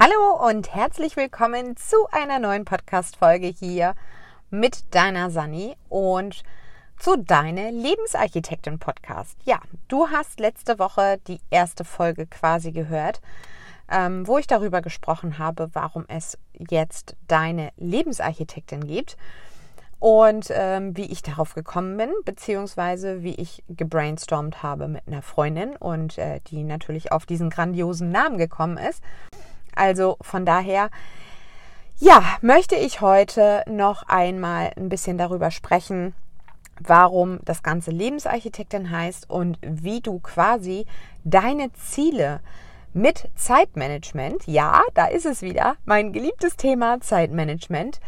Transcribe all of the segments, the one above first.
Hallo und herzlich willkommen zu einer neuen Podcast-Folge hier mit deiner Sani und zu deine Lebensarchitektin Podcast. Ja, du hast letzte Woche die erste Folge quasi gehört, ähm, wo ich darüber gesprochen habe, warum es jetzt deine Lebensarchitektin gibt und ähm, wie ich darauf gekommen bin, beziehungsweise wie ich gebrainstormt habe mit einer Freundin und äh, die natürlich auf diesen grandiosen Namen gekommen ist. Also von daher, ja, möchte ich heute noch einmal ein bisschen darüber sprechen, warum das Ganze Lebensarchitektin heißt und wie du quasi deine Ziele mit Zeitmanagement, ja, da ist es wieder, mein geliebtes Thema Zeitmanagement,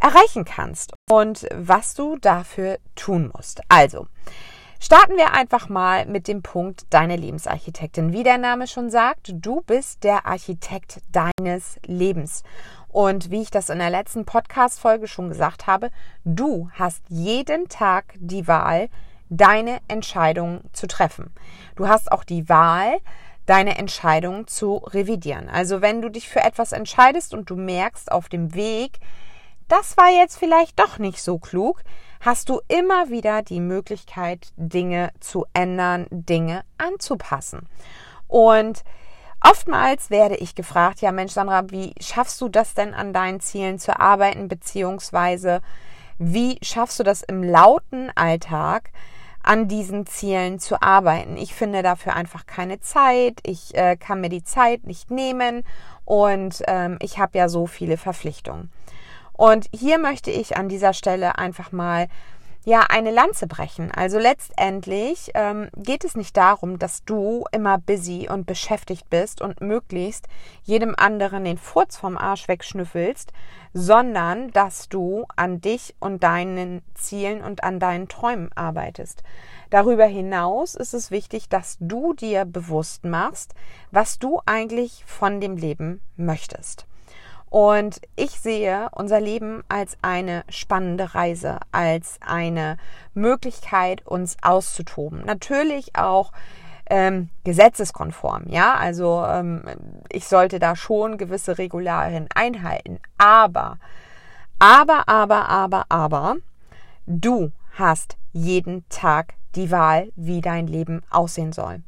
erreichen kannst und was du dafür tun musst. Also, Starten wir einfach mal mit dem Punkt deine Lebensarchitektin. Wie der Name schon sagt, du bist der Architekt deines Lebens. Und wie ich das in der letzten Podcast-Folge schon gesagt habe, du hast jeden Tag die Wahl, deine Entscheidung zu treffen. Du hast auch die Wahl, deine Entscheidung zu revidieren. Also wenn du dich für etwas entscheidest und du merkst auf dem Weg, das war jetzt vielleicht doch nicht so klug, hast du immer wieder die Möglichkeit, Dinge zu ändern, Dinge anzupassen. Und oftmals werde ich gefragt, ja Mensch, Sandra, wie schaffst du das denn an deinen Zielen zu arbeiten, beziehungsweise wie schaffst du das im lauten Alltag? an diesen Zielen zu arbeiten. Ich finde dafür einfach keine Zeit. Ich äh, kann mir die Zeit nicht nehmen und ähm, ich habe ja so viele Verpflichtungen. Und hier möchte ich an dieser Stelle einfach mal ja eine Lanze brechen. Also letztendlich ähm, geht es nicht darum, dass du immer busy und beschäftigt bist und möglichst jedem anderen den Furz vom Arsch wegschnüffelst, sondern dass du an dich und deinen Zielen und an deinen Träumen arbeitest. Darüber hinaus ist es wichtig, dass du dir bewusst machst, was du eigentlich von dem Leben möchtest. Und ich sehe unser Leben als eine spannende Reise, als eine Möglichkeit, uns auszutoben. Natürlich auch ähm, gesetzeskonform, ja. Also ähm, ich sollte da schon gewisse Regularien einhalten. Aber, aber, aber, aber, aber, du hast jeden Tag die Wahl, wie dein Leben aussehen soll.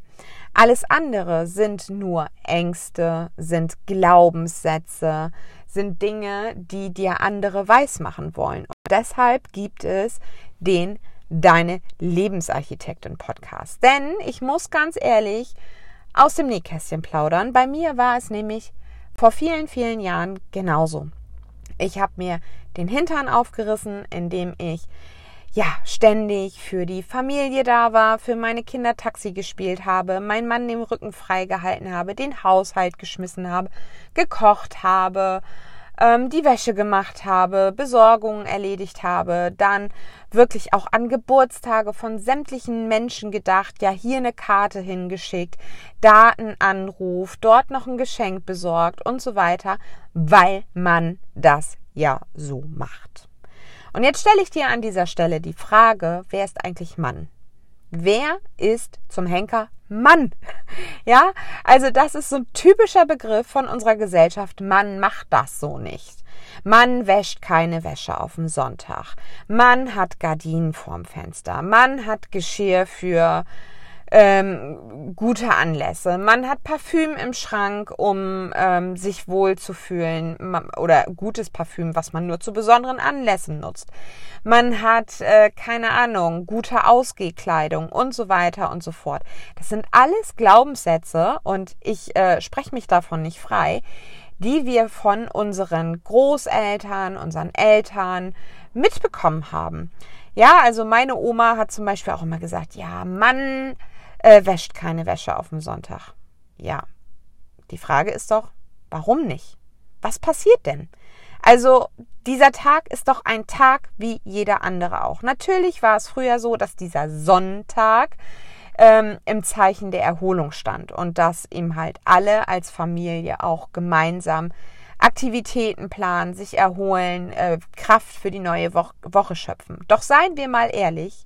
Alles andere sind nur Ängste, sind Glaubenssätze, sind Dinge, die dir andere weismachen wollen. Und deshalb gibt es den Deine Lebensarchitektin Podcast. Denn ich muss ganz ehrlich aus dem Nähkästchen plaudern. Bei mir war es nämlich vor vielen, vielen Jahren genauso. Ich habe mir den Hintern aufgerissen, indem ich ja, ständig für die Familie da war, für meine Kinder Taxi gespielt habe, meinen Mann den Rücken frei gehalten habe, den Haushalt geschmissen habe, gekocht habe, ähm, die Wäsche gemacht habe, Besorgungen erledigt habe, dann wirklich auch an Geburtstage von sämtlichen Menschen gedacht, ja, hier eine Karte hingeschickt, da ein Anruf, dort noch ein Geschenk besorgt und so weiter, weil man das ja so macht. Und jetzt stelle ich dir an dieser Stelle die Frage, wer ist eigentlich Mann? Wer ist zum Henker Mann? Ja, also das ist so ein typischer Begriff von unserer Gesellschaft. Mann macht das so nicht. Mann wäscht keine Wäsche auf dem Sonntag. Mann hat Gardinen vorm Fenster. Mann hat Geschirr für ähm, gute Anlässe. Man hat Parfüm im Schrank, um ähm, sich wohl zu fühlen oder gutes Parfüm, was man nur zu besonderen Anlässen nutzt. Man hat äh, keine Ahnung, gute Ausgehkleidung und so weiter und so fort. Das sind alles Glaubenssätze und ich äh, spreche mich davon nicht frei, die wir von unseren Großeltern, unseren Eltern mitbekommen haben. Ja, also meine Oma hat zum Beispiel auch immer gesagt, ja, Mann, äh, wäscht keine Wäsche auf dem Sonntag. Ja, die Frage ist doch, warum nicht? Was passiert denn? Also dieser Tag ist doch ein Tag wie jeder andere auch. Natürlich war es früher so, dass dieser Sonntag ähm, im Zeichen der Erholung stand und dass ihm halt alle als Familie auch gemeinsam Aktivitäten planen, sich erholen, äh, Kraft für die neue Wo Woche schöpfen. Doch seien wir mal ehrlich,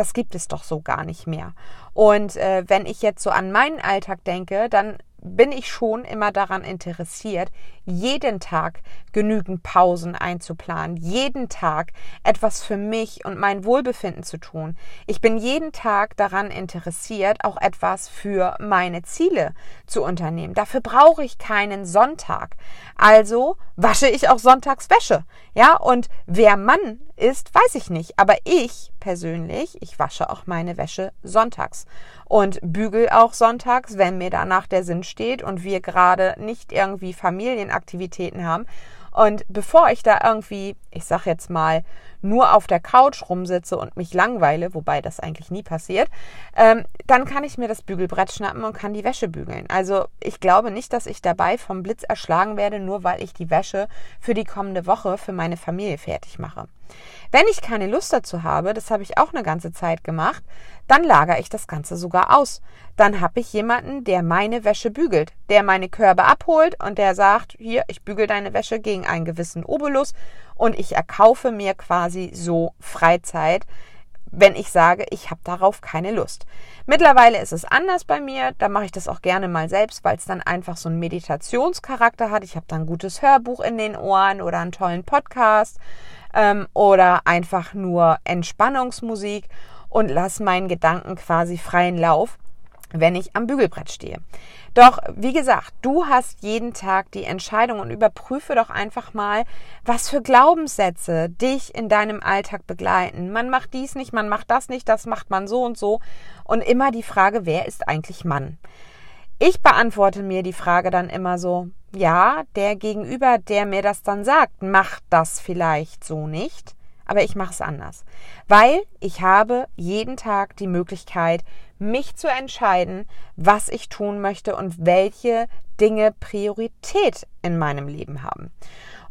das gibt es doch so gar nicht mehr. Und äh, wenn ich jetzt so an meinen Alltag denke, dann bin ich schon immer daran interessiert, jeden Tag genügend Pausen einzuplanen, jeden Tag etwas für mich und mein Wohlbefinden zu tun. Ich bin jeden Tag daran interessiert, auch etwas für meine Ziele zu unternehmen. Dafür brauche ich keinen Sonntag. Also wasche ich auch sonntags Wäsche. Ja, und wer Mann ist, weiß ich nicht. Aber ich persönlich, ich wasche auch meine Wäsche sonntags und bügel auch sonntags, wenn mir danach der Sinn steht und wir gerade nicht irgendwie Familienaktivitäten haben. Und bevor ich da irgendwie, ich sag jetzt mal, nur auf der Couch rumsitze und mich langweile, wobei das eigentlich nie passiert, ähm, dann kann ich mir das Bügelbrett schnappen und kann die Wäsche bügeln. Also ich glaube nicht, dass ich dabei vom Blitz erschlagen werde, nur weil ich die Wäsche für die kommende Woche für meine Familie fertig mache. Wenn ich keine Lust dazu habe, das habe ich auch eine ganze Zeit gemacht, dann lagere ich das Ganze sogar aus. Dann habe ich jemanden, der meine Wäsche bügelt, der meine Körbe abholt und der sagt, hier, ich bügel deine Wäsche gegen einen gewissen Obolus und ich erkaufe mir quasi so Freizeit, wenn ich sage, ich habe darauf keine Lust. Mittlerweile ist es anders bei mir, da mache ich das auch gerne mal selbst, weil es dann einfach so einen Meditationscharakter hat. Ich habe dann ein gutes Hörbuch in den Ohren oder einen tollen Podcast ähm, oder einfach nur Entspannungsmusik und lass meinen Gedanken quasi freien Lauf, wenn ich am Bügelbrett stehe. Doch, wie gesagt, du hast jeden Tag die Entscheidung und überprüfe doch einfach mal, was für Glaubenssätze dich in deinem Alltag begleiten. Man macht dies nicht, man macht das nicht, das macht man so und so. Und immer die Frage, wer ist eigentlich Mann? Ich beantworte mir die Frage dann immer so, ja, der Gegenüber, der mir das dann sagt, macht das vielleicht so nicht, aber ich mache es anders, weil ich habe jeden Tag die Möglichkeit, mich zu entscheiden, was ich tun möchte und welche Dinge Priorität in meinem Leben haben.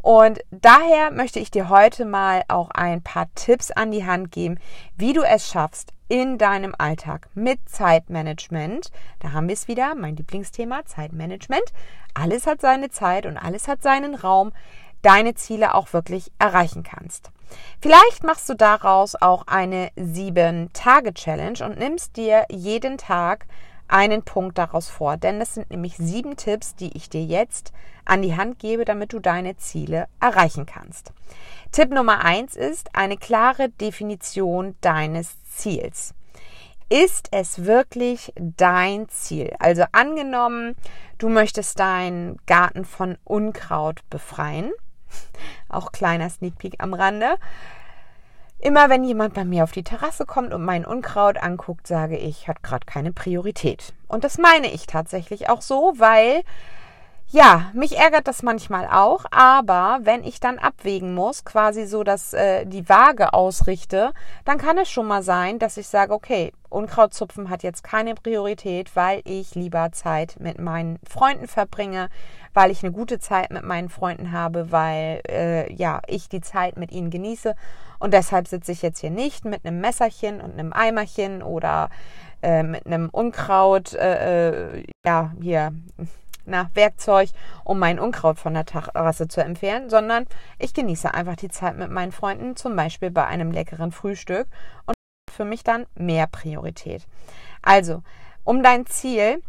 Und daher möchte ich dir heute mal auch ein paar Tipps an die Hand geben, wie du es schaffst, in deinem Alltag mit Zeitmanagement, da haben wir es wieder, mein Lieblingsthema, Zeitmanagement, alles hat seine Zeit und alles hat seinen Raum, deine Ziele auch wirklich erreichen kannst. Vielleicht machst du daraus auch eine 7-Tage-Challenge und nimmst dir jeden Tag einen Punkt daraus vor, denn das sind nämlich sieben Tipps, die ich dir jetzt an die Hand gebe, damit du deine Ziele erreichen kannst. Tipp Nummer eins ist eine klare Definition deines Ziels. Ist es wirklich dein Ziel? Also angenommen, du möchtest deinen Garten von Unkraut befreien. Auch kleiner Sneak Peek am Rande. Immer wenn jemand bei mir auf die Terrasse kommt und mein Unkraut anguckt, sage ich, hat gerade keine Priorität. Und das meine ich tatsächlich auch so, weil ja, mich ärgert das manchmal auch, aber wenn ich dann abwägen muss, quasi so, dass äh, die Waage ausrichte, dann kann es schon mal sein, dass ich sage, okay, Unkrautzupfen hat jetzt keine Priorität, weil ich lieber Zeit mit meinen Freunden verbringe, weil ich eine gute Zeit mit meinen Freunden habe, weil äh, ja ich die Zeit mit ihnen genieße. Und deshalb sitze ich jetzt hier nicht mit einem Messerchen und einem Eimerchen oder äh, mit einem Unkraut, äh, äh ja hier na, Werkzeug, um mein Unkraut von der Terrasse zu entfernen, sondern ich genieße einfach die Zeit mit meinen Freunden, zum Beispiel bei einem leckeren Frühstück und für mich dann mehr Priorität. Also, um dein Ziel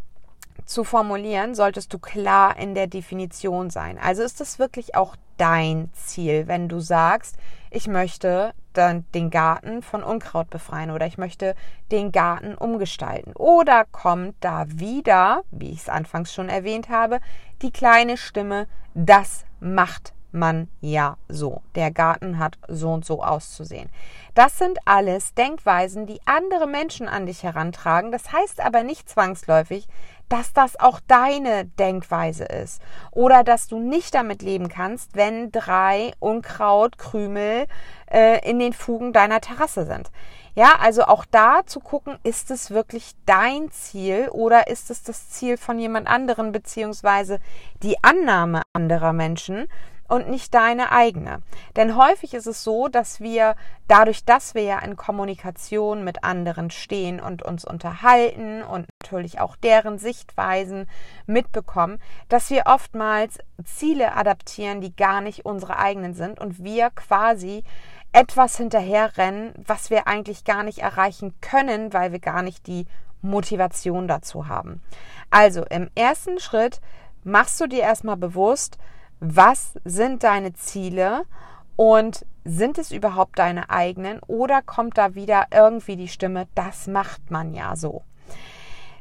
zu formulieren, solltest du klar in der Definition sein. Also ist es wirklich auch dein Ziel, wenn du sagst, ich möchte dann den Garten von Unkraut befreien oder ich möchte den Garten umgestalten. Oder kommt da wieder, wie ich es anfangs schon erwähnt habe, die kleine Stimme, das macht man ja so. Der Garten hat so und so auszusehen. Das sind alles Denkweisen, die andere Menschen an dich herantragen. Das heißt aber nicht zwangsläufig, dass das auch deine Denkweise ist oder dass du nicht damit leben kannst, wenn drei Unkrautkrümel äh, in den Fugen deiner Terrasse sind. Ja, also auch da zu gucken, ist es wirklich dein Ziel oder ist es das Ziel von jemand anderen beziehungsweise die Annahme anderer Menschen und nicht deine eigene. Denn häufig ist es so, dass wir dadurch, dass wir ja in Kommunikation mit anderen stehen und uns unterhalten und natürlich auch deren Sichtweisen mitbekommen, dass wir oftmals Ziele adaptieren, die gar nicht unsere eigenen sind und wir quasi etwas hinterherrennen, was wir eigentlich gar nicht erreichen können, weil wir gar nicht die Motivation dazu haben. Also im ersten Schritt machst du dir erstmal bewusst, was sind deine Ziele und sind es überhaupt deine eigenen oder kommt da wieder irgendwie die Stimme, das macht man ja so.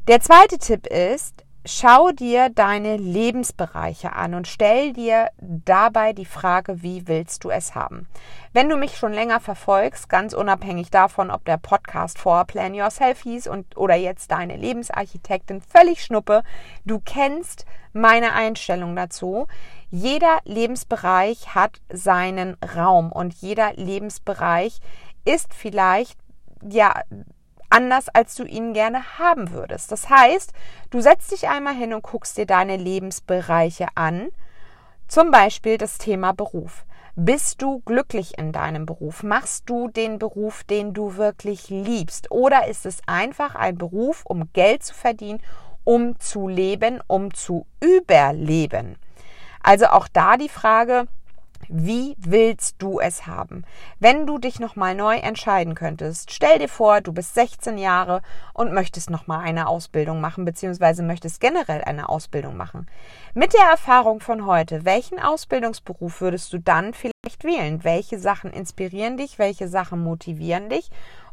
Der zweite Tipp ist, schau dir deine Lebensbereiche an und stell dir dabei die Frage, wie willst du es haben? Wenn du mich schon länger verfolgst, ganz unabhängig davon, ob der Podcast vor Plan Yourself hieß und oder jetzt deine Lebensarchitektin völlig schnuppe, du kennst meine Einstellung dazu. Jeder Lebensbereich hat seinen Raum und jeder Lebensbereich ist vielleicht ja anders, als du ihn gerne haben würdest. Das heißt, du setzt dich einmal hin und guckst dir deine Lebensbereiche an. Zum Beispiel das Thema Beruf. Bist du glücklich in deinem Beruf? Machst du den Beruf, den du wirklich liebst? Oder ist es einfach ein Beruf, um Geld zu verdienen, um zu leben, um zu überleben? Also auch da die Frage, wie willst du es haben? Wenn du dich nochmal neu entscheiden könntest, stell dir vor, du bist 16 Jahre und möchtest nochmal eine Ausbildung machen, beziehungsweise möchtest generell eine Ausbildung machen. Mit der Erfahrung von heute, welchen Ausbildungsberuf würdest du dann vielleicht wählen? Welche Sachen inspirieren dich? Welche Sachen motivieren dich?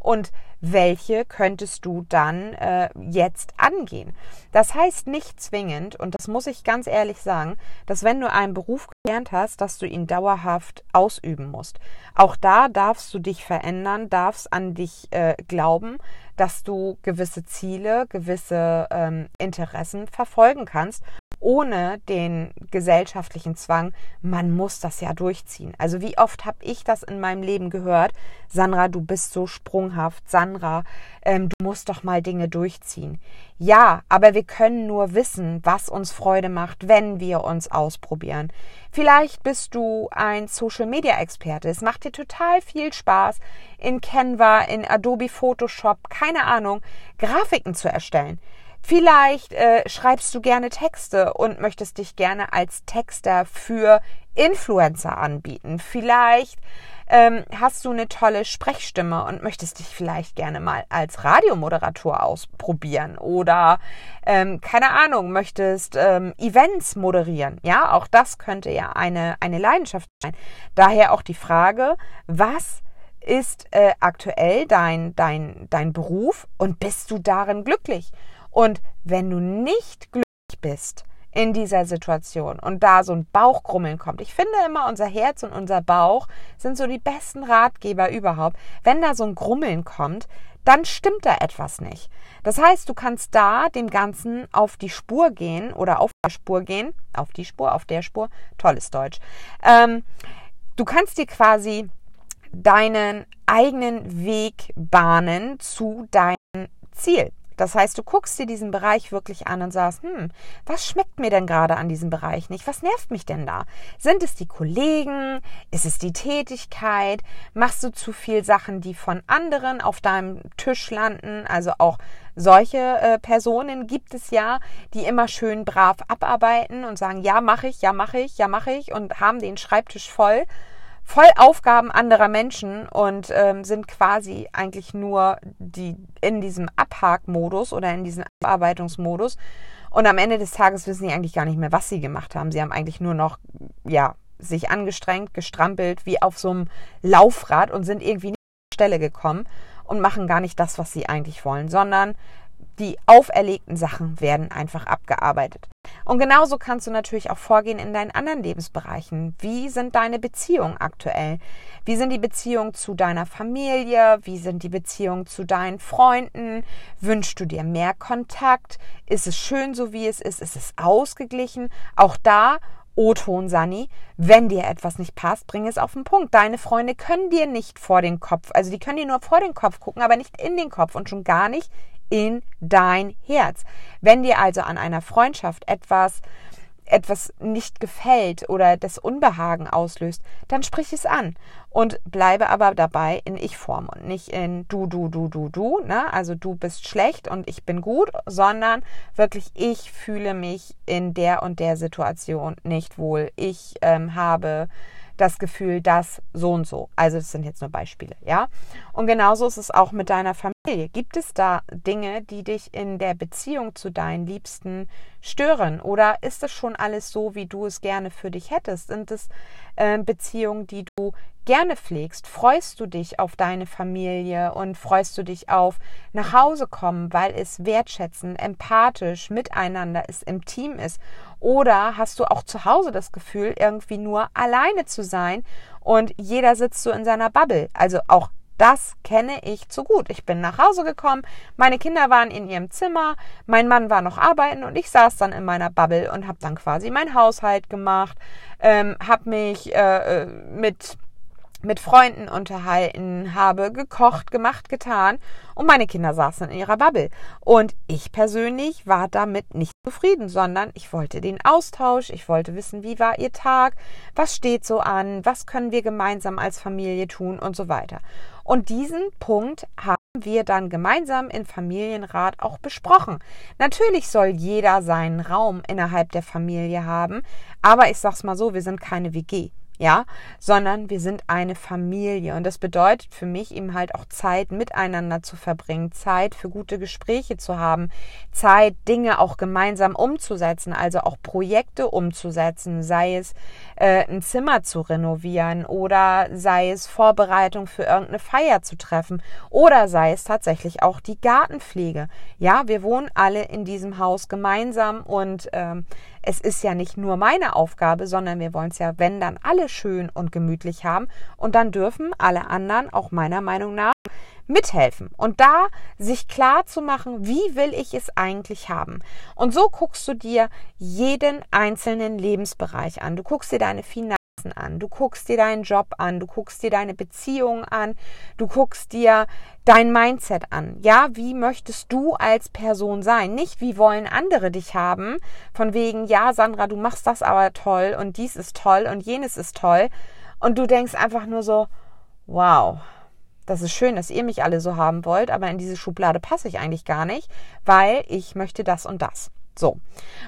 Und welche könntest du dann äh, jetzt angehen. Das heißt nicht zwingend, und das muss ich ganz ehrlich sagen, dass wenn du einen Beruf gelernt hast, dass du ihn dauerhaft ausüben musst. Auch da darfst du dich verändern, darfst an dich äh, glauben, dass du gewisse Ziele, gewisse ähm, Interessen verfolgen kannst ohne den gesellschaftlichen Zwang, man muss das ja durchziehen. Also wie oft habe ich das in meinem Leben gehört, Sandra, du bist so sprunghaft, Sandra, ähm, du musst doch mal Dinge durchziehen. Ja, aber wir können nur wissen, was uns Freude macht, wenn wir uns ausprobieren. Vielleicht bist du ein Social-Media-Experte. Es macht dir total viel Spaß, in Canva, in Adobe Photoshop, keine Ahnung, Grafiken zu erstellen. Vielleicht äh, schreibst du gerne Texte und möchtest dich gerne als Texter für Influencer anbieten. Vielleicht ähm, hast du eine tolle Sprechstimme und möchtest dich vielleicht gerne mal als Radiomoderator ausprobieren oder ähm, keine Ahnung, möchtest ähm, Events moderieren. Ja, auch das könnte ja eine, eine Leidenschaft sein. Daher auch die Frage, was ist äh, aktuell dein, dein, dein Beruf und bist du darin glücklich? Und wenn du nicht glücklich bist in dieser Situation und da so ein Bauchgrummeln kommt, ich finde immer, unser Herz und unser Bauch sind so die besten Ratgeber überhaupt. Wenn da so ein Grummeln kommt, dann stimmt da etwas nicht. Das heißt, du kannst da dem Ganzen auf die Spur gehen oder auf der Spur gehen, auf die Spur, auf der Spur, tolles Deutsch. Ähm, du kannst dir quasi deinen eigenen Weg bahnen zu deinem Ziel. Das heißt, du guckst dir diesen Bereich wirklich an und sagst, hm, was schmeckt mir denn gerade an diesem Bereich nicht? Was nervt mich denn da? Sind es die Kollegen? Ist es die Tätigkeit? Machst du zu viel Sachen, die von anderen auf deinem Tisch landen? Also auch solche äh, Personen gibt es ja, die immer schön brav abarbeiten und sagen, ja, mache ich, ja, mache ich, ja, mache ich und haben den Schreibtisch voll voll Aufgaben anderer Menschen und ähm, sind quasi eigentlich nur die in diesem Abhakmodus oder in diesem Abarbeitungsmodus. Und am Ende des Tages wissen sie eigentlich gar nicht mehr, was sie gemacht haben. Sie haben eigentlich nur noch, ja, sich angestrengt, gestrampelt, wie auf so einem Laufrad und sind irgendwie nicht an die Stelle gekommen und machen gar nicht das, was sie eigentlich wollen, sondern die auferlegten Sachen werden einfach abgearbeitet. Und genauso kannst du natürlich auch vorgehen in deinen anderen Lebensbereichen. Wie sind deine Beziehungen aktuell? Wie sind die Beziehungen zu deiner Familie? Wie sind die Beziehungen zu deinen Freunden? Wünschst du dir mehr Kontakt? Ist es schön so, wie es ist? Ist es ausgeglichen? Auch da O-Ton Sani, wenn dir etwas nicht passt, bring es auf den Punkt. Deine Freunde können dir nicht vor den Kopf, also die können dir nur vor den Kopf gucken, aber nicht in den Kopf und schon gar nicht in dein Herz. Wenn dir also an einer Freundschaft etwas etwas nicht gefällt oder das Unbehagen auslöst, dann sprich es an und bleibe aber dabei in Ich-Form und nicht in du, du, du, du, du, ne? Also du bist schlecht und ich bin gut, sondern wirklich ich fühle mich in der und der Situation nicht wohl. Ich ähm, habe das Gefühl, dass so und so. Also das sind jetzt nur Beispiele, ja. Und genauso ist es auch mit deiner Familie. Gibt es da Dinge, die dich in der Beziehung zu deinen Liebsten stören? Oder ist es schon alles so, wie du es gerne für dich hättest? Sind es äh, Beziehungen, die du gerne pflegst? Freust du dich auf deine Familie und freust du dich auf nach Hause kommen, weil es wertschätzen, empathisch miteinander ist, im Team ist? Oder hast du auch zu Hause das Gefühl, irgendwie nur alleine zu sein und jeder sitzt so in seiner Bubble? Also auch das kenne ich zu gut. Ich bin nach Hause gekommen, meine Kinder waren in ihrem Zimmer, mein Mann war noch arbeiten und ich saß dann in meiner Bubble und habe dann quasi meinen Haushalt gemacht, ähm, habe mich äh, äh mit mit Freunden unterhalten, habe gekocht, gemacht, getan und meine Kinder saßen in ihrer Bubble. Und ich persönlich war damit nicht zufrieden, sondern ich wollte den Austausch, ich wollte wissen, wie war ihr Tag, was steht so an, was können wir gemeinsam als Familie tun und so weiter. Und diesen Punkt haben wir dann gemeinsam im Familienrat auch besprochen. Natürlich soll jeder seinen Raum innerhalb der Familie haben, aber ich sag's mal so, wir sind keine WG ja, sondern wir sind eine Familie. Und das bedeutet für mich eben halt auch Zeit miteinander zu verbringen, Zeit für gute Gespräche zu haben, Zeit Dinge auch gemeinsam umzusetzen, also auch Projekte umzusetzen, sei es äh, ein Zimmer zu renovieren oder sei es Vorbereitung für irgendeine Feier zu treffen oder sei es tatsächlich auch die Gartenpflege. Ja, wir wohnen alle in diesem Haus gemeinsam und ähm, es ist ja nicht nur meine Aufgabe, sondern wir wollen es ja, wenn dann alle schön und gemütlich haben. Und dann dürfen alle anderen auch meiner Meinung nach mithelfen und da sich klar zu machen, wie will ich es eigentlich haben. Und so guckst du dir jeden einzelnen Lebensbereich an. Du guckst dir deine Finanzen an, du guckst dir deinen Job an, du guckst dir deine Beziehung an, du guckst dir dein Mindset an. Ja, wie möchtest du als Person sein? Nicht, wie wollen andere dich haben? Von wegen, ja, Sandra, du machst das aber toll und dies ist toll und jenes ist toll. Und du denkst einfach nur so, wow, das ist schön, dass ihr mich alle so haben wollt, aber in diese Schublade passe ich eigentlich gar nicht, weil ich möchte das und das. So.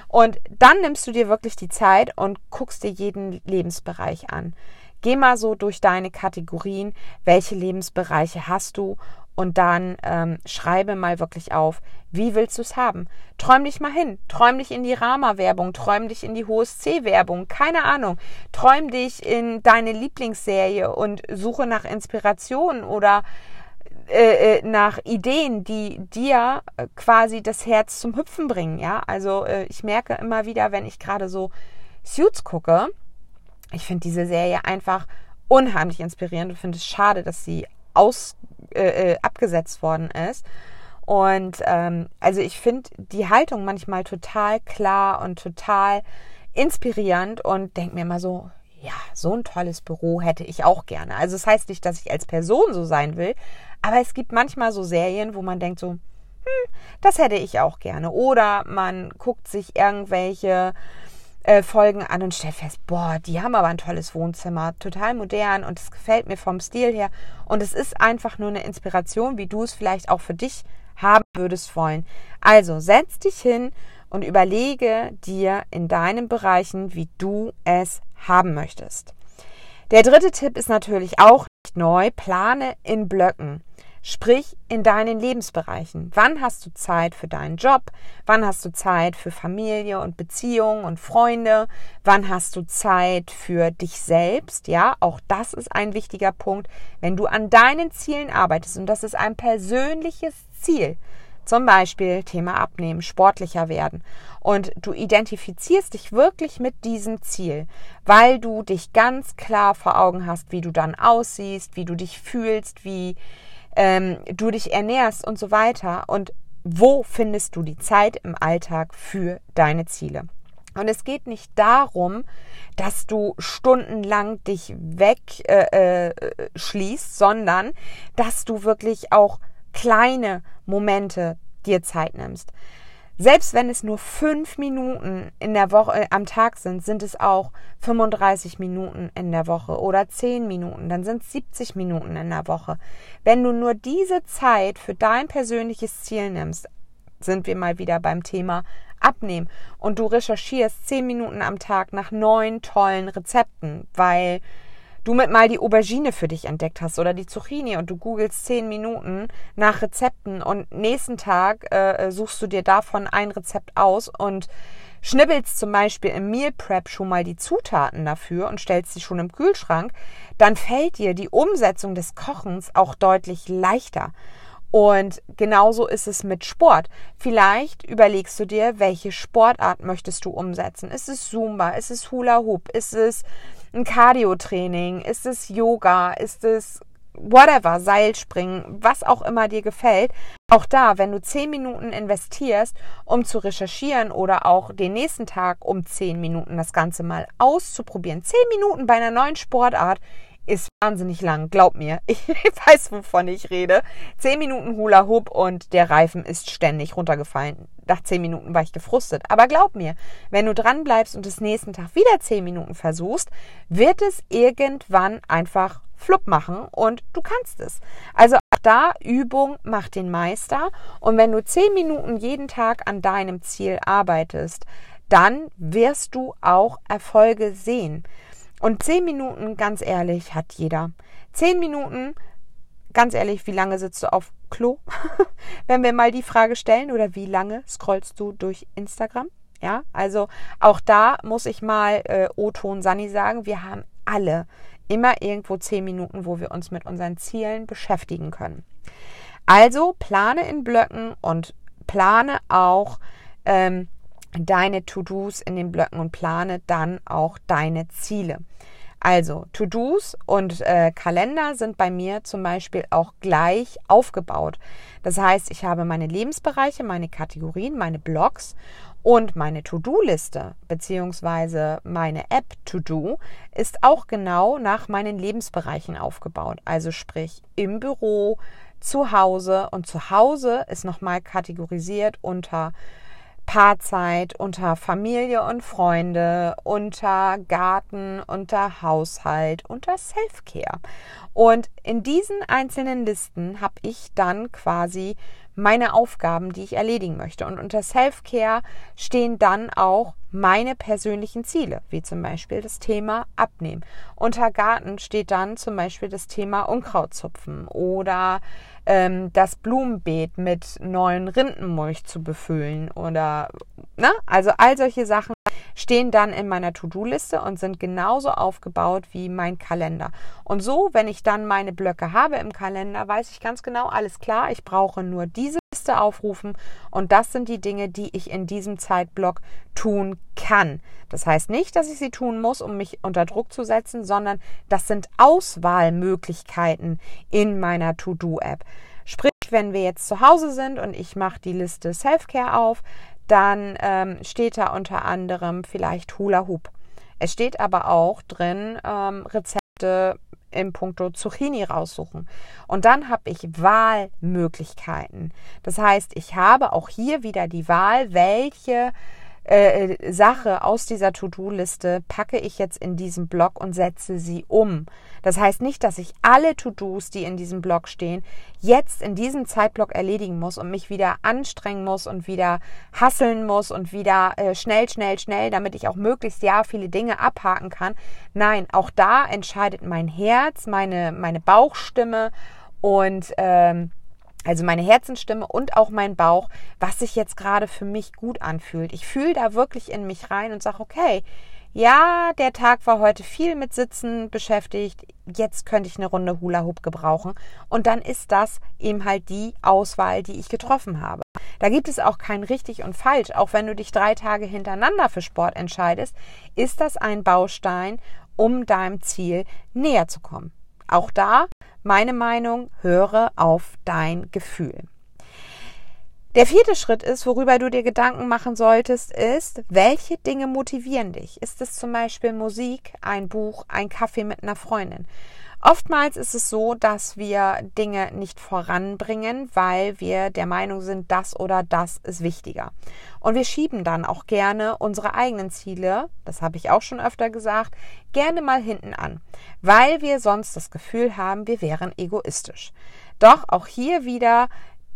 Und dann nimmst du dir wirklich die Zeit und guckst dir jeden Lebensbereich an. Geh mal so durch deine Kategorien, welche Lebensbereiche hast du und dann ähm, schreibe mal wirklich auf, wie willst du es haben? Träum dich mal hin, träum dich in die Rama-Werbung, träum dich in die HSC-Werbung, keine Ahnung. Träum dich in deine Lieblingsserie und suche nach Inspiration oder äh, äh, nach Ideen, die dir äh, quasi das Herz zum Hüpfen bringen. Ja, also ich merke immer wieder, wenn ich gerade so Suits gucke, ich finde diese Serie einfach unheimlich inspirierend und finde es schade, dass sie aus, äh, äh, abgesetzt worden ist. Und ähm, also ich finde die Haltung manchmal total klar und total inspirierend und denke mir immer so, ja, so ein tolles Büro hätte ich auch gerne. Also es das heißt nicht, dass ich als Person so sein will, aber es gibt manchmal so Serien, wo man denkt so, hm, das hätte ich auch gerne. Oder man guckt sich irgendwelche äh, Folgen an und stellt fest, boah, die haben aber ein tolles Wohnzimmer, total modern und es gefällt mir vom Stil her. Und es ist einfach nur eine Inspiration, wie du es vielleicht auch für dich haben würdest wollen. Also setz dich hin und überlege dir in deinen Bereichen, wie du es haben möchtest. Der dritte Tipp ist natürlich auch nicht neu. Plane in Blöcken. Sprich in deinen Lebensbereichen. Wann hast du Zeit für deinen Job? Wann hast du Zeit für Familie und Beziehung und Freunde? Wann hast du Zeit für dich selbst? Ja, auch das ist ein wichtiger Punkt. Wenn du an deinen Zielen arbeitest und das ist ein persönliches Ziel, zum Beispiel Thema Abnehmen, sportlicher werden. Und du identifizierst dich wirklich mit diesem Ziel, weil du dich ganz klar vor Augen hast, wie du dann aussiehst, wie du dich fühlst, wie ähm, du dich ernährst und so weiter. Und wo findest du die Zeit im Alltag für deine Ziele? Und es geht nicht darum, dass du stundenlang dich wegschließt, äh, äh, sondern dass du wirklich auch kleine Momente dir Zeit nimmst. Selbst wenn es nur fünf Minuten in der Woche äh, am Tag sind, sind es auch 35 Minuten in der Woche oder 10 Minuten, dann sind es 70 Minuten in der Woche. Wenn du nur diese Zeit für dein persönliches Ziel nimmst, sind wir mal wieder beim Thema Abnehmen und du recherchierst 10 Minuten am Tag nach neuen tollen Rezepten, weil du mit mal die Aubergine für dich entdeckt hast oder die Zucchini und du googelst zehn Minuten nach Rezepten und nächsten Tag äh, suchst du dir davon ein Rezept aus und schnibbelst zum Beispiel im Meal Prep schon mal die Zutaten dafür und stellst sie schon im Kühlschrank, dann fällt dir die Umsetzung des Kochens auch deutlich leichter. Und genauso ist es mit Sport. Vielleicht überlegst du dir, welche Sportart möchtest du umsetzen? Ist es Zumba? Ist es Hula Hoop? Ist es ein Cardio-Training? Ist es Yoga? Ist es whatever, Seilspringen, was auch immer dir gefällt. Auch da, wenn du zehn Minuten investierst, um zu recherchieren oder auch den nächsten Tag um zehn Minuten das Ganze mal auszuprobieren. Zehn Minuten bei einer neuen Sportart ist wahnsinnig lang, glaub mir. Ich weiß, wovon ich rede. Zehn Minuten Hula Hoop und der Reifen ist ständig runtergefallen. Nach zehn Minuten war ich gefrustet. Aber glaub mir, wenn du dran bleibst und des nächsten Tag wieder zehn Minuten versuchst, wird es irgendwann einfach flupp machen und du kannst es. Also da Übung macht den Meister. Und wenn du zehn Minuten jeden Tag an deinem Ziel arbeitest, dann wirst du auch Erfolge sehen. Und zehn Minuten, ganz ehrlich, hat jeder. Zehn Minuten, ganz ehrlich, wie lange sitzt du auf Klo? Wenn wir mal die Frage stellen, oder wie lange scrollst du durch Instagram? Ja, also auch da muss ich mal äh, O-Ton Sani sagen, wir haben alle immer irgendwo zehn Minuten, wo wir uns mit unseren Zielen beschäftigen können. Also plane in Blöcken und plane auch ähm, deine To-Dos in den Blöcken und plane dann auch deine Ziele. Also To-Dos und äh, Kalender sind bei mir zum Beispiel auch gleich aufgebaut. Das heißt, ich habe meine Lebensbereiche, meine Kategorien, meine Blogs und meine To-Do-Liste beziehungsweise meine App To-Do ist auch genau nach meinen Lebensbereichen aufgebaut. Also sprich im Büro, zu Hause und zu Hause ist nochmal kategorisiert unter Paarzeit, unter Familie und Freunde, unter Garten, unter Haushalt, unter Self-Care. Und in diesen einzelnen Listen habe ich dann quasi meine Aufgaben, die ich erledigen möchte. Und unter Self-Care stehen dann auch meine persönlichen Ziele, wie zum Beispiel das Thema Abnehmen. Unter Garten steht dann zum Beispiel das Thema Unkrautzupfen oder ähm, das Blumenbeet mit neuen Rindenmulch zu befüllen oder, ne? Also all solche Sachen stehen dann in meiner To-Do-Liste und sind genauso aufgebaut wie mein Kalender. Und so, wenn ich dann meine Blöcke habe im Kalender, weiß ich ganz genau, alles klar, ich brauche nur diese Liste aufrufen und das sind die Dinge, die ich in diesem Zeitblock tun kann. Das heißt nicht, dass ich sie tun muss, um mich unter Druck zu setzen, sondern das sind Auswahlmöglichkeiten in meiner To-Do-App. Sprich, wenn wir jetzt zu Hause sind und ich mache die Liste Self-Care auf, dann ähm, steht da unter anderem vielleicht Hula Hoop. Es steht aber auch drin ähm, Rezepte im Punkto Zucchini raussuchen. Und dann habe ich Wahlmöglichkeiten. Das heißt, ich habe auch hier wieder die Wahl, welche äh, Sache aus dieser To-Do-Liste packe ich jetzt in diesen Blog und setze sie um. Das heißt nicht, dass ich alle To-Dos, die in diesem Blog stehen, jetzt in diesem Zeitblock erledigen muss und mich wieder anstrengen muss und wieder hasseln muss und wieder äh, schnell, schnell, schnell, damit ich auch möglichst ja viele Dinge abhaken kann. Nein, auch da entscheidet mein Herz, meine, meine Bauchstimme und ähm, also meine Herzenstimme und auch mein Bauch, was sich jetzt gerade für mich gut anfühlt. Ich fühle da wirklich in mich rein und sage, okay, ja, der Tag war heute viel mit Sitzen beschäftigt. Jetzt könnte ich eine Runde Hula Hoop gebrauchen. Und dann ist das eben halt die Auswahl, die ich getroffen habe. Da gibt es auch kein richtig und falsch. Auch wenn du dich drei Tage hintereinander für Sport entscheidest, ist das ein Baustein, um deinem Ziel näher zu kommen. Auch da meine Meinung, höre auf dein Gefühl. Der vierte Schritt ist, worüber du dir Gedanken machen solltest, ist, welche Dinge motivieren dich? Ist es zum Beispiel Musik, ein Buch, ein Kaffee mit einer Freundin? Oftmals ist es so, dass wir Dinge nicht voranbringen, weil wir der Meinung sind, das oder das ist wichtiger. Und wir schieben dann auch gerne unsere eigenen Ziele, das habe ich auch schon öfter gesagt, gerne mal hinten an, weil wir sonst das Gefühl haben, wir wären egoistisch. Doch auch hier wieder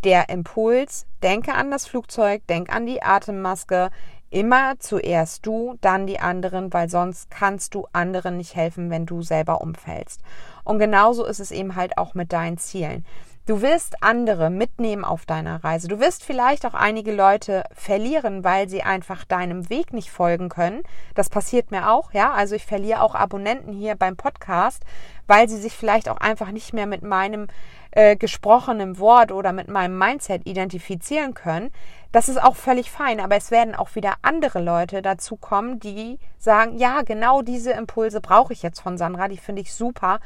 der Impuls, denke an das Flugzeug, denk an die Atemmaske, Immer zuerst du, dann die anderen, weil sonst kannst du anderen nicht helfen, wenn du selber umfällst. Und genauso ist es eben halt auch mit deinen Zielen. Du wirst andere mitnehmen auf deiner Reise. Du wirst vielleicht auch einige Leute verlieren, weil sie einfach deinem Weg nicht folgen können. Das passiert mir auch, ja. Also ich verliere auch Abonnenten hier beim Podcast, weil sie sich vielleicht auch einfach nicht mehr mit meinem äh, gesprochenen Wort oder mit meinem Mindset identifizieren können. Das ist auch völlig fein, aber es werden auch wieder andere Leute dazu kommen, die sagen, ja, genau diese Impulse brauche ich jetzt von Sandra, die finde ich super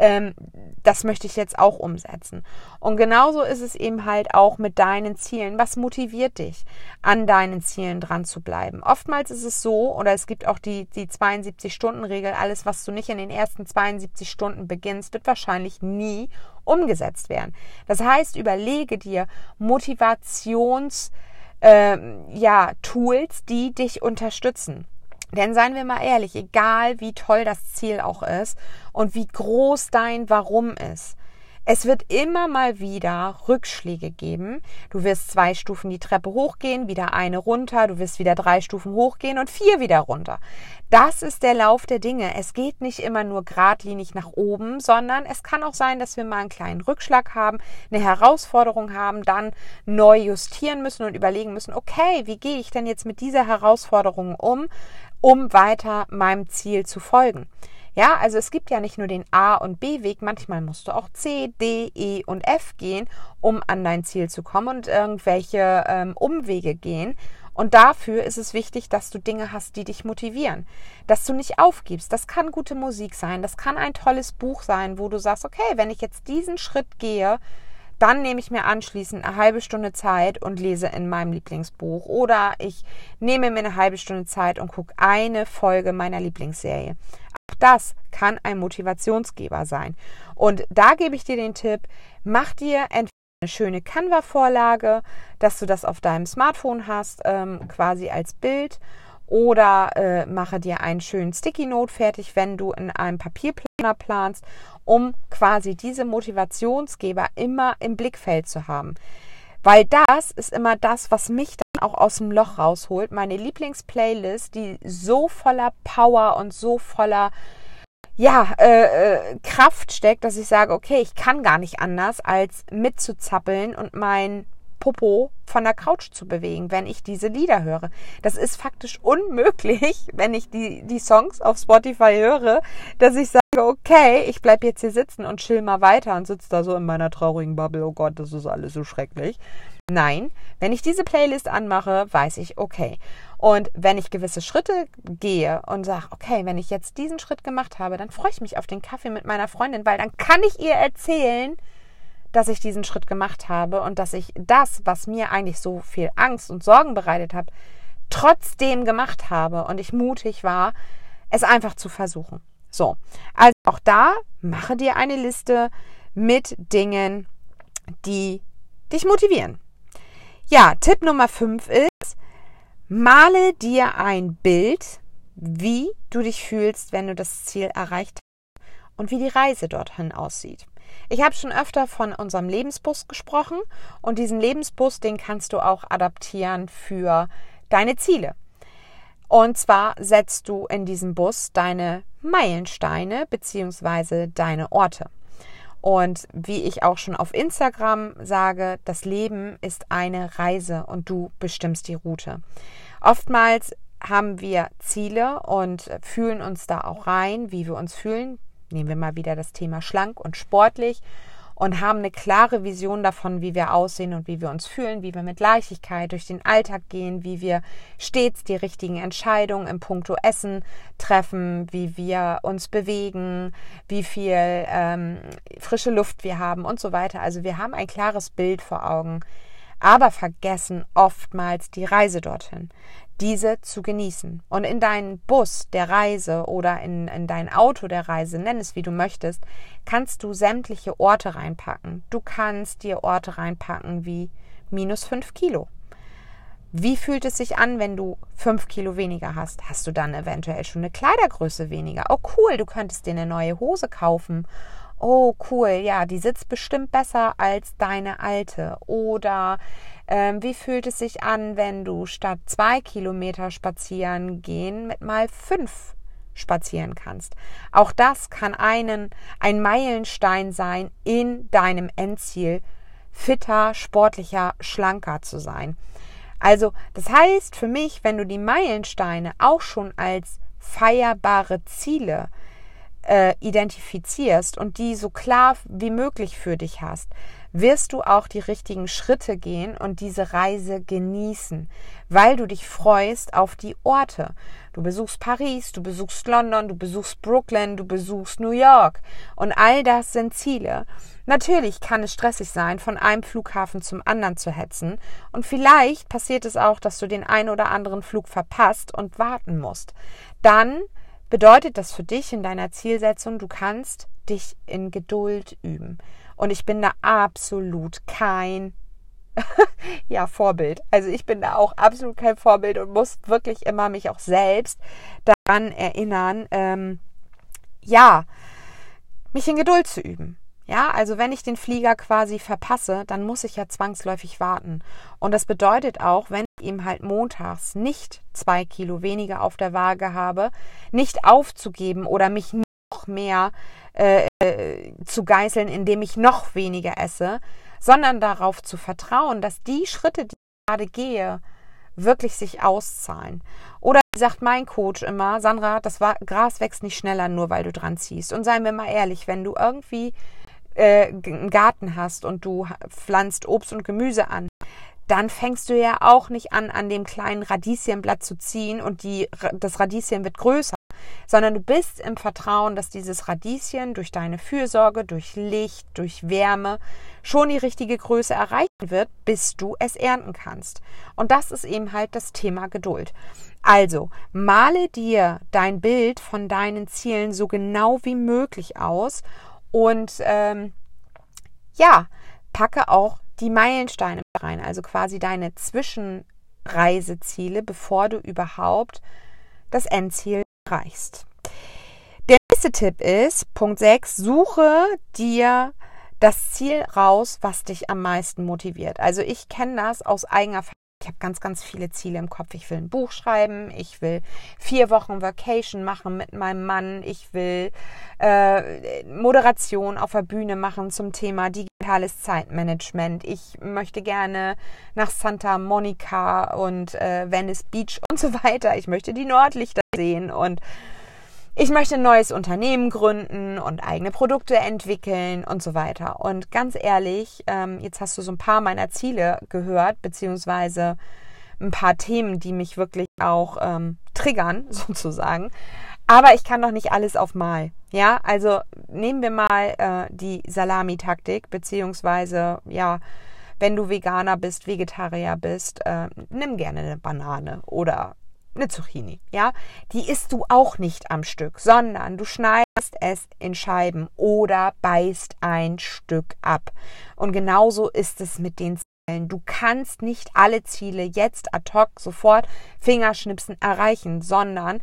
ähm, das möchte ich jetzt auch umsetzen. Und genauso ist es eben halt auch mit deinen Zielen. Was motiviert dich, an deinen Zielen dran zu bleiben? Oftmals ist es so, oder es gibt auch die, die 72-Stunden-Regel, alles, was du nicht in den ersten 72 Stunden beginnst, wird wahrscheinlich nie umgesetzt werden. Das heißt, überlege dir Motivations- äh, ja, Tools, die dich unterstützen. Denn seien wir mal ehrlich, egal wie toll das Ziel auch ist und wie groß dein Warum ist, es wird immer mal wieder Rückschläge geben. Du wirst zwei Stufen die Treppe hochgehen, wieder eine runter, du wirst wieder drei Stufen hochgehen und vier wieder runter. Das ist der Lauf der Dinge. Es geht nicht immer nur geradlinig nach oben, sondern es kann auch sein, dass wir mal einen kleinen Rückschlag haben, eine Herausforderung haben, dann neu justieren müssen und überlegen müssen, okay, wie gehe ich denn jetzt mit dieser Herausforderung um? Um weiter meinem Ziel zu folgen. Ja, also es gibt ja nicht nur den A- und B-Weg, manchmal musst du auch C, D, E und F gehen, um an dein Ziel zu kommen und irgendwelche ähm, Umwege gehen. Und dafür ist es wichtig, dass du Dinge hast, die dich motivieren, dass du nicht aufgibst. Das kann gute Musik sein, das kann ein tolles Buch sein, wo du sagst, okay, wenn ich jetzt diesen Schritt gehe, dann nehme ich mir anschließend eine halbe Stunde Zeit und lese in meinem Lieblingsbuch. Oder ich nehme mir eine halbe Stunde Zeit und gucke eine Folge meiner Lieblingsserie. Auch das kann ein Motivationsgeber sein. Und da gebe ich dir den Tipp, mach dir entweder eine schöne Canva-Vorlage, dass du das auf deinem Smartphone hast, ähm, quasi als Bild oder äh, mache dir einen schönen Sticky Note fertig, wenn du in einem Papierplaner planst, um quasi diese Motivationsgeber immer im Blickfeld zu haben. Weil das ist immer das, was mich dann auch aus dem Loch rausholt. Meine Lieblingsplaylist, die so voller Power und so voller ja, äh, äh, Kraft steckt, dass ich sage, okay, ich kann gar nicht anders, als mitzuzappeln und mein Popo von der Couch zu bewegen, wenn ich diese Lieder höre. Das ist faktisch unmöglich, wenn ich die, die Songs auf Spotify höre, dass ich sage, okay, ich bleibe jetzt hier sitzen und chill mal weiter und sitze da so in meiner traurigen Bubble. Oh Gott, das ist alles so schrecklich. Nein, wenn ich diese Playlist anmache, weiß ich, okay. Und wenn ich gewisse Schritte gehe und sage, okay, wenn ich jetzt diesen Schritt gemacht habe, dann freue ich mich auf den Kaffee mit meiner Freundin, weil dann kann ich ihr erzählen, dass ich diesen Schritt gemacht habe und dass ich das, was mir eigentlich so viel Angst und Sorgen bereitet hat, trotzdem gemacht habe und ich mutig war, es einfach zu versuchen. So, also auch da mache dir eine Liste mit Dingen, die dich motivieren. Ja, Tipp Nummer 5 ist, male dir ein Bild, wie du dich fühlst, wenn du das Ziel erreicht hast und wie die Reise dorthin aussieht. Ich habe schon öfter von unserem Lebensbus gesprochen und diesen Lebensbus, den kannst du auch adaptieren für deine Ziele. Und zwar setzt du in diesem Bus deine Meilensteine bzw. deine Orte. Und wie ich auch schon auf Instagram sage, das Leben ist eine Reise und du bestimmst die Route. Oftmals haben wir Ziele und fühlen uns da auch rein, wie wir uns fühlen nehmen wir mal wieder das Thema schlank und sportlich und haben eine klare Vision davon, wie wir aussehen und wie wir uns fühlen, wie wir mit Leichtigkeit durch den Alltag gehen, wie wir stets die richtigen Entscheidungen im Punkto Essen treffen, wie wir uns bewegen, wie viel ähm, frische Luft wir haben und so weiter. Also wir haben ein klares Bild vor Augen, aber vergessen oftmals die Reise dorthin diese zu genießen. Und in deinen Bus der Reise oder in, in dein Auto der Reise, nenn es wie du möchtest, kannst du sämtliche Orte reinpacken. Du kannst dir Orte reinpacken wie minus fünf Kilo. Wie fühlt es sich an, wenn du fünf Kilo weniger hast? Hast du dann eventuell schon eine Kleidergröße weniger? Oh cool, du könntest dir eine neue Hose kaufen. Oh cool, ja, die sitzt bestimmt besser als deine alte. Oder Ähm, wie fühlt es sich an, wenn du statt zwei Kilometer spazieren gehen mit mal fünf spazieren kannst? Auch das kann einen, ein Meilenstein sein in deinem Endziel, fitter, sportlicher, schlanker zu sein. Also, das heißt für mich, wenn du die Meilensteine auch schon als feierbare Ziele äh, identifizierst und die so klar wie möglich für dich hast, wirst du auch die richtigen Schritte gehen und diese Reise genießen, weil du dich freust auf die Orte. Du besuchst Paris, du besuchst London, du besuchst Brooklyn, du besuchst New York und all das sind Ziele. Natürlich kann es stressig sein, von einem Flughafen zum anderen zu hetzen und vielleicht passiert es auch, dass du den einen oder anderen Flug verpasst und warten musst. Dann bedeutet das für dich in deiner Zielsetzung, du kannst dich in Geduld üben. Und ich bin da absolut kein ja, Vorbild. Also ich bin da auch absolut kein Vorbild und muss wirklich immer mich auch selbst daran erinnern, ähm, ja, mich in Geduld zu üben. Ja, also wenn ich den Flieger quasi verpasse, dann muss ich ja zwangsläufig warten. Und das bedeutet auch, wenn ich ihm halt montags nicht zwei Kilo weniger auf der Waage habe, nicht aufzugeben oder mich mehr äh, zu geißeln, indem ich noch weniger esse, sondern darauf zu vertrauen, dass die Schritte, die ich gerade gehe, wirklich sich auszahlen. Oder sagt mein Coach immer, Sandra, das Gras wächst nicht schneller, nur weil du dran ziehst. Und seien wir mal ehrlich, wenn du irgendwie äh, einen Garten hast und du pflanzt Obst und Gemüse an, dann fängst du ja auch nicht an, an dem kleinen Radieschenblatt zu ziehen und die, das Radieschen wird größer, sondern du bist im Vertrauen, dass dieses Radieschen durch deine Fürsorge, durch Licht, durch Wärme schon die richtige Größe erreichen wird, bis du es ernten kannst. Und das ist eben halt das Thema Geduld. Also, male dir dein Bild von deinen Zielen so genau wie möglich aus und ähm, ja, packe auch die Meilensteine rein, also quasi deine Zwischenreiseziele, bevor du überhaupt das Endziel erreichst. Der nächste Tipp ist, Punkt 6, suche dir das Ziel raus, was dich am meisten motiviert. Also ich kenne das aus eigener ich habe ganz, ganz viele Ziele im Kopf. Ich will ein Buch schreiben, ich will vier Wochen Vacation machen mit meinem Mann, ich will äh, Moderation auf der Bühne machen zum Thema digitales Zeitmanagement. Ich möchte gerne nach Santa Monica und äh, Venice Beach und so weiter. Ich möchte die Nordlichter sehen und ich möchte ein neues Unternehmen gründen und eigene Produkte entwickeln und so weiter. Und ganz ehrlich, ähm, jetzt hast du so ein paar meiner Ziele gehört, beziehungsweise ein paar Themen, die mich wirklich auch ähm, triggern, sozusagen. Aber ich kann doch nicht alles auf Mal. Ja, also nehmen wir mal äh, die Salami-Taktik, beziehungsweise, ja, wenn du Veganer bist, Vegetarier bist, äh, nimm gerne eine Banane oder eine Zucchini, ja, die isst du auch nicht am Stück, sondern du schneidest es in Scheiben oder beißt ein Stück ab. Und genauso ist es mit den Zielen. Du kannst nicht alle Ziele jetzt ad hoc sofort Fingerschnipsen erreichen, sondern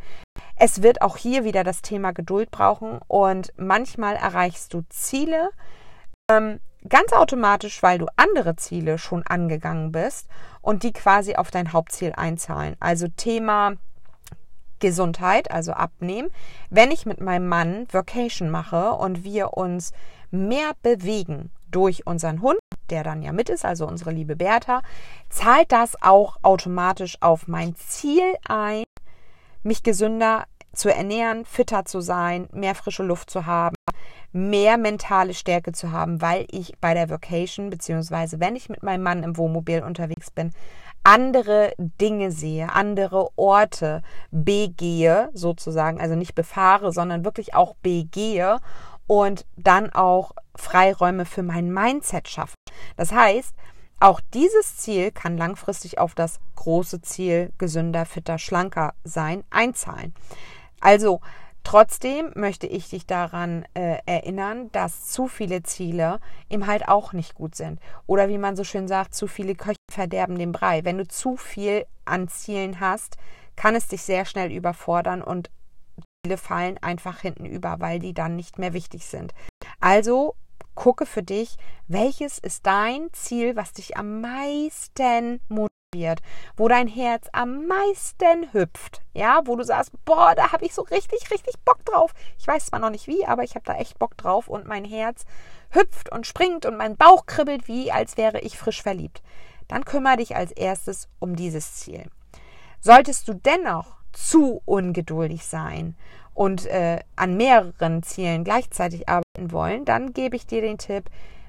es wird auch hier wieder das Thema Geduld brauchen und manchmal erreichst du Ziele, ähm, ganz automatisch, weil du andere Ziele schon angegangen bist und die quasi auf dein Hauptziel einzahlen. Also Thema Gesundheit, also abnehmen. Wenn ich mit meinem Mann Vacation mache und wir uns mehr bewegen durch unseren Hund, der dann ja mit ist, also unsere liebe Bertha, zahlt das auch automatisch auf mein Ziel ein, mich gesünder zu ernähren, fitter zu sein, mehr frische Luft zu haben, mehr mentale Stärke zu haben, weil ich bei der Vocation, beziehungsweise wenn ich mit meinem Mann im Wohnmobil unterwegs bin, andere Dinge sehe, andere Orte begehe, sozusagen, also nicht befahre, sondern wirklich auch begehe und dann auch Freiräume für mein Mindset schaffe. Das heißt, auch dieses Ziel kann langfristig auf das große Ziel gesünder, fitter, schlanker sein einzahlen. Also Trotzdem möchte ich dich daran äh, erinnern, dass zu viele Ziele eben halt auch nicht gut sind. Oder wie man so schön sagt, zu viele Köche verderben den Brei. Wenn du zu viel an Zielen hast, kann es dich sehr schnell überfordern und Ziele fallen einfach hinten über, weil die dann nicht mehr wichtig sind. Also gucke für dich, welches ist dein Ziel, was dich am meisten motiviert, wo dein Herz am meisten hüpft, ja, wo du sagst, boah, da habe ich so richtig, richtig Bock drauf. Ich weiß zwar noch nicht wie, aber ich habe da echt Bock drauf und mein Herz hüpft und springt und mein Bauch kribbelt wie, als wäre ich frisch verliebt. Dann kümmere dich als erstes um dieses Ziel. Solltest du dennoch zu ungeduldig sein und äh, an mehreren Zielen gleichzeitig arbeiten wollen, dann gebe ich dir den Tipp,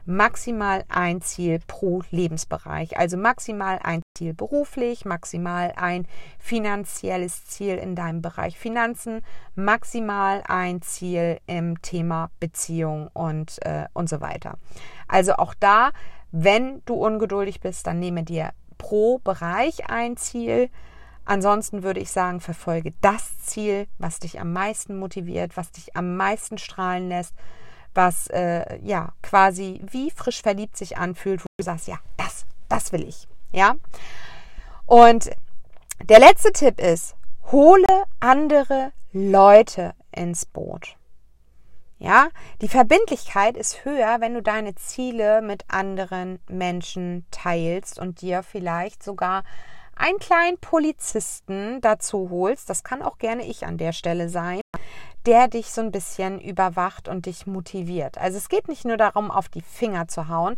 maximal ein Ziel pro Lebensbereich. Also maximal ein Ziel beruflich, maximal ein finanzielles Ziel in deinem Bereich Finanzen, maximal ein Ziel im Thema Beziehung und, äh, und so weiter. Also auch da, wenn du ungeduldig bist, dann nehme dir pro Bereich ein Ziel. Ansonsten würde ich sagen, verfolge das Ziel, was dich am meisten motiviert, was dich am meisten strahlen lässt, was äh, ja quasi wie frisch verliebt sich anfühlt, wo du sagst, ja, das, das will ich. Ja. Und der letzte Tipp ist, hole andere Leute ins Boot. Ja, die Verbindlichkeit ist höher, wenn du deine Ziele mit anderen Menschen teilst und dir vielleicht sogar einen kleinen Polizisten dazu holst. Das kann auch gerne ich an der Stelle sein der dich so ein bisschen überwacht und dich motiviert. Also es geht nicht nur darum, auf die Finger zu hauen,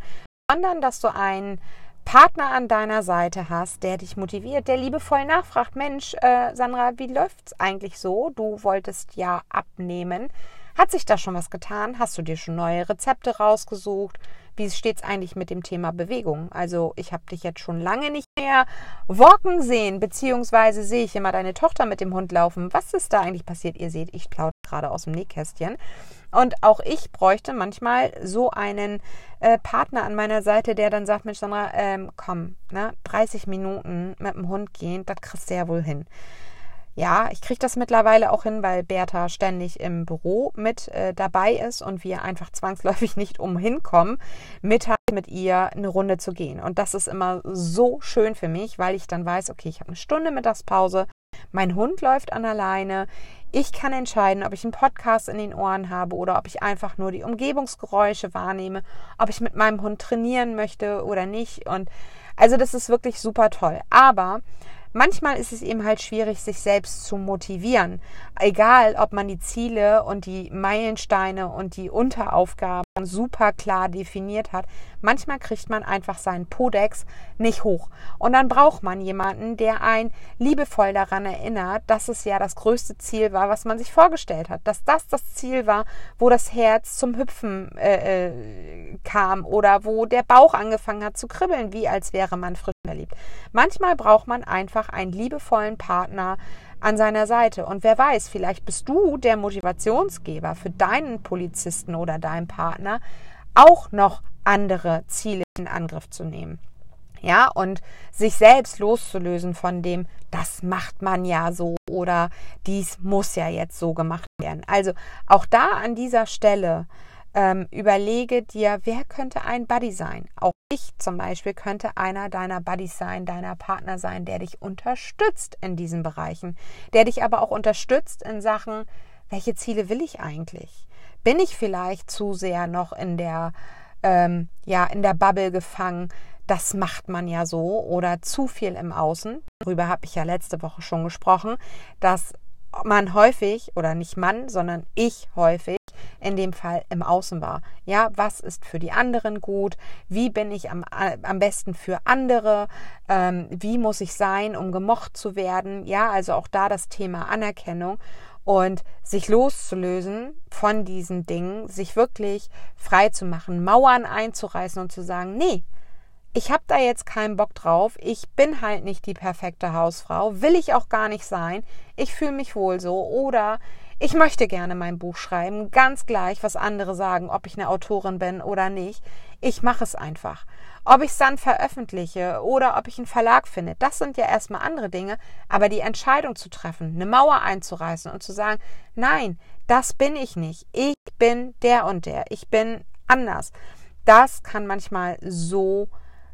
sondern dass du einen Partner an deiner Seite hast, der dich motiviert, der liebevoll nachfragt, Mensch, äh, Sandra, wie läuft's eigentlich so? Du wolltest ja abnehmen. Hat sich da schon was getan? Hast du dir schon neue Rezepte rausgesucht? Wie steht es eigentlich mit dem Thema Bewegung? Also ich habe dich jetzt schon lange nicht mehr walken sehen, beziehungsweise sehe ich immer deine Tochter mit dem Hund laufen. Was ist da eigentlich passiert? Ihr seht, ich plaudere gerade aus dem Nähkästchen. Und auch ich bräuchte manchmal so einen äh, Partner an meiner Seite, der dann sagt, Mensch, Sandra, ähm, komm, ne, 30 Minuten mit dem Hund gehen, das kriegst du ja wohl hin. Ja, ich kriege das mittlerweile auch hin, weil Bertha ständig im Büro mit äh, dabei ist und wir einfach zwangsläufig nicht umhin kommen, mit, mit ihr eine Runde zu gehen. Und das ist immer so schön für mich, weil ich dann weiß, okay, ich habe eine Stunde Mittagspause, mein Hund läuft an alleine. Ich kann entscheiden, ob ich einen Podcast in den Ohren habe oder ob ich einfach nur die Umgebungsgeräusche wahrnehme, ob ich mit meinem Hund trainieren möchte oder nicht. Und also das ist wirklich super toll. Aber manchmal ist es eben halt schwierig, sich selbst zu motivieren. Egal, ob man die Ziele und die Meilensteine und die Unteraufgaben super klar definiert hat. Manchmal kriegt man einfach seinen Podex nicht hoch. Und dann braucht man jemanden, der einen liebevoll daran erinnert, dass es ja das größte Ziel war, was man sich vorgestellt hat. Dass das das Ziel war, wo das Herz zum Hüpfen äh, äh, kam oder wo der Bauch angefangen hat zu kribbeln, wie als wäre man frisch verliebt. Manchmal braucht man einfach einen liebevollen Partner, an seiner Seite. Und wer weiß, vielleicht bist du der Motivationsgeber für deinen Polizisten oder deinen Partner, auch noch andere Ziele in Angriff zu nehmen. Ja, und sich selbst loszulösen von dem, das macht man ja so oder dies muss ja jetzt so gemacht werden. Also auch da an dieser Stelle ähm, überlege dir, wer könnte ein Buddy sein. Auch ich zum Beispiel könnte einer deiner Buddies sein, deiner Partner sein, der dich unterstützt in diesen Bereichen, der dich aber auch unterstützt in Sachen, welche Ziele will ich eigentlich? Bin ich vielleicht zu sehr noch in der ähm, ja in der Bubble gefangen? Das macht man ja so oder zu viel im Außen. Darüber habe ich ja letzte Woche schon gesprochen, dass man häufig oder nicht man, sondern ich häufig in dem Fall im Außen war. Ja, was ist für die anderen gut? Wie bin ich am, am besten für andere? Ähm, wie muss ich sein, um gemocht zu werden? Ja, also auch da das Thema Anerkennung und sich loszulösen von diesen Dingen, sich wirklich frei zu machen, Mauern einzureißen und zu sagen, nee, ich habe da jetzt keinen Bock drauf, ich bin halt nicht die perfekte Hausfrau, will ich auch gar nicht sein, ich fühle mich wohl so oder ich möchte gerne mein Buch schreiben, ganz gleich, was andere sagen, ob ich eine Autorin bin oder nicht. Ich mache es einfach. Ob ich es dann veröffentliche oder ob ich einen Verlag finde, das sind ja erstmal andere Dinge. Aber die Entscheidung zu treffen, eine Mauer einzureißen und zu sagen, nein, das bin ich nicht. Ich bin der und der. Ich bin anders. Das kann manchmal so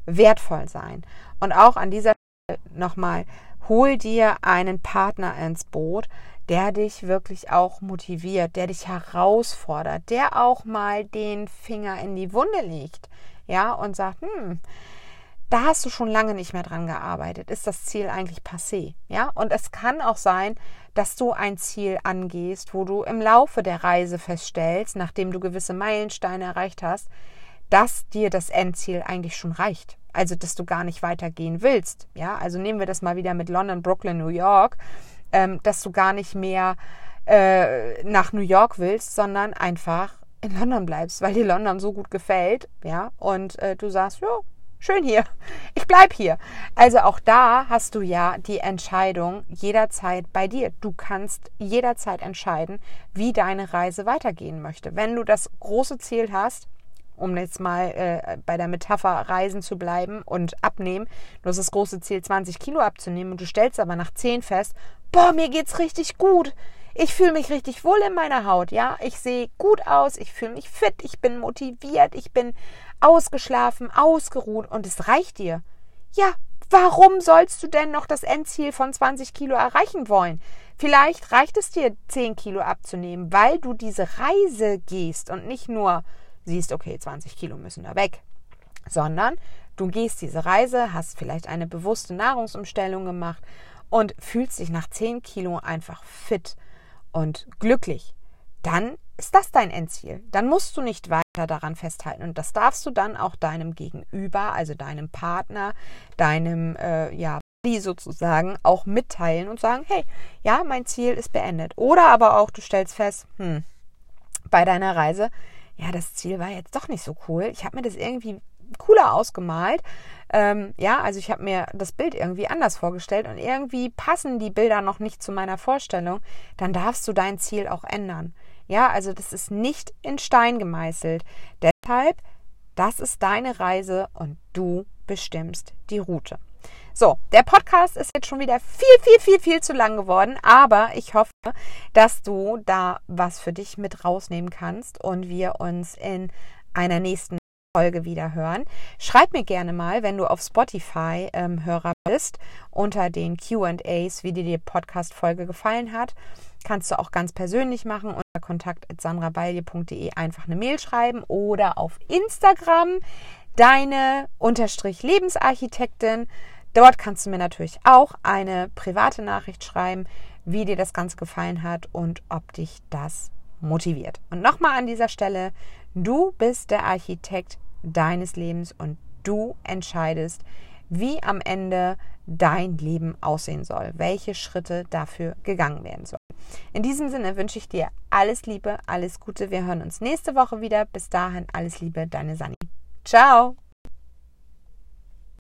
wertvoll sein. Und auch an dieser Stelle nochmal, hol dir einen Partner ins Boot, der dich wirklich auch motiviert, der dich herausfordert, der auch mal den Finger in die Wunde legt, ja, und sagt, hm, da hast du schon lange nicht mehr dran gearbeitet. Ist das Ziel eigentlich passé? Ja, und es kann auch sein, dass du ein Ziel angehst, wo du im Laufe der Reise feststellst, nachdem du gewisse Meilensteine erreicht hast, dass dir das Endziel eigentlich schon reicht. Also, dass du gar nicht weitergehen willst. Ja, also nehmen wir das mal wieder mit London, Brooklyn, New York, ähm, dass du gar nicht mehr äh, nach New York willst, sondern einfach in London bleibst, weil dir London so gut gefällt. Ja, und äh, du sagst, ja, schön hier, ich bleib hier. Also auch da hast du ja die Entscheidung jederzeit bei dir. Du kannst jederzeit entscheiden, wie deine Reise weitergehen möchte. Wenn du das große Ziel hast, um jetzt mal äh, bei der Metapher Reisen zu bleiben und abnehmen. Du hast das große Ziel, 20 Kilo abzunehmen und du stellst aber nach 10 fest, boah, mir geht's richtig gut. Ich fühle mich richtig wohl in meiner Haut, ja. Ich sehe gut aus, ich fühle mich fit, ich bin motiviert, ich bin ausgeschlafen, ausgeruht und es reicht dir. Ja, warum sollst du denn noch das Endziel von 20 Kilo erreichen wollen? Vielleicht reicht es dir, 10 Kilo abzunehmen, weil du diese Reise gehst und nicht nur siehst, okay, 20 Kilo müssen da weg, sondern du gehst diese Reise, hast vielleicht eine bewusste Nahrungsumstellung gemacht und fühlst dich nach 10 Kilo einfach fit und glücklich. Dann ist das dein Endziel. Dann musst du nicht weiter daran festhalten. Und das darfst du dann auch deinem Gegenüber, also deinem Partner, deinem, äh, ja, sozusagen auch mitteilen und sagen, hey, ja, mein Ziel ist beendet. Oder aber auch, du stellst fest, hm, bei deiner Reise, ja, das Ziel war jetzt doch nicht so cool. Ich habe mir das irgendwie cooler ausgemalt. Ähm, ja, also ich habe mir das Bild irgendwie anders vorgestellt und irgendwie passen die Bilder noch nicht zu meiner Vorstellung. Dann darfst du dein Ziel auch ändern. Ja, also das ist nicht in Stein gemeißelt. Deshalb, das ist deine Reise und du bestimmst die Route. So, der Podcast ist jetzt schon wieder viel, viel, viel, viel zu lang geworden, aber ich hoffe, dass du da was für dich mit rausnehmen kannst und wir uns in einer nächsten Folge wieder hören. Schreib mir gerne mal, wenn du auf Spotify ähm, Hörer bist, unter den QAs, wie dir die Podcast-Folge gefallen hat. Kannst du auch ganz persönlich machen unter kontakt.sandrabalje.de einfach eine Mail schreiben oder auf Instagram deine Unterstrich Lebensarchitektin. Dort kannst du mir natürlich auch eine private Nachricht schreiben, wie dir das Ganze gefallen hat und ob dich das motiviert. Und nochmal an dieser Stelle, du bist der Architekt deines Lebens und du entscheidest, wie am Ende dein Leben aussehen soll, welche Schritte dafür gegangen werden sollen. In diesem Sinne wünsche ich dir alles Liebe, alles Gute. Wir hören uns nächste Woche wieder. Bis dahin alles Liebe, deine Sani. Ciao!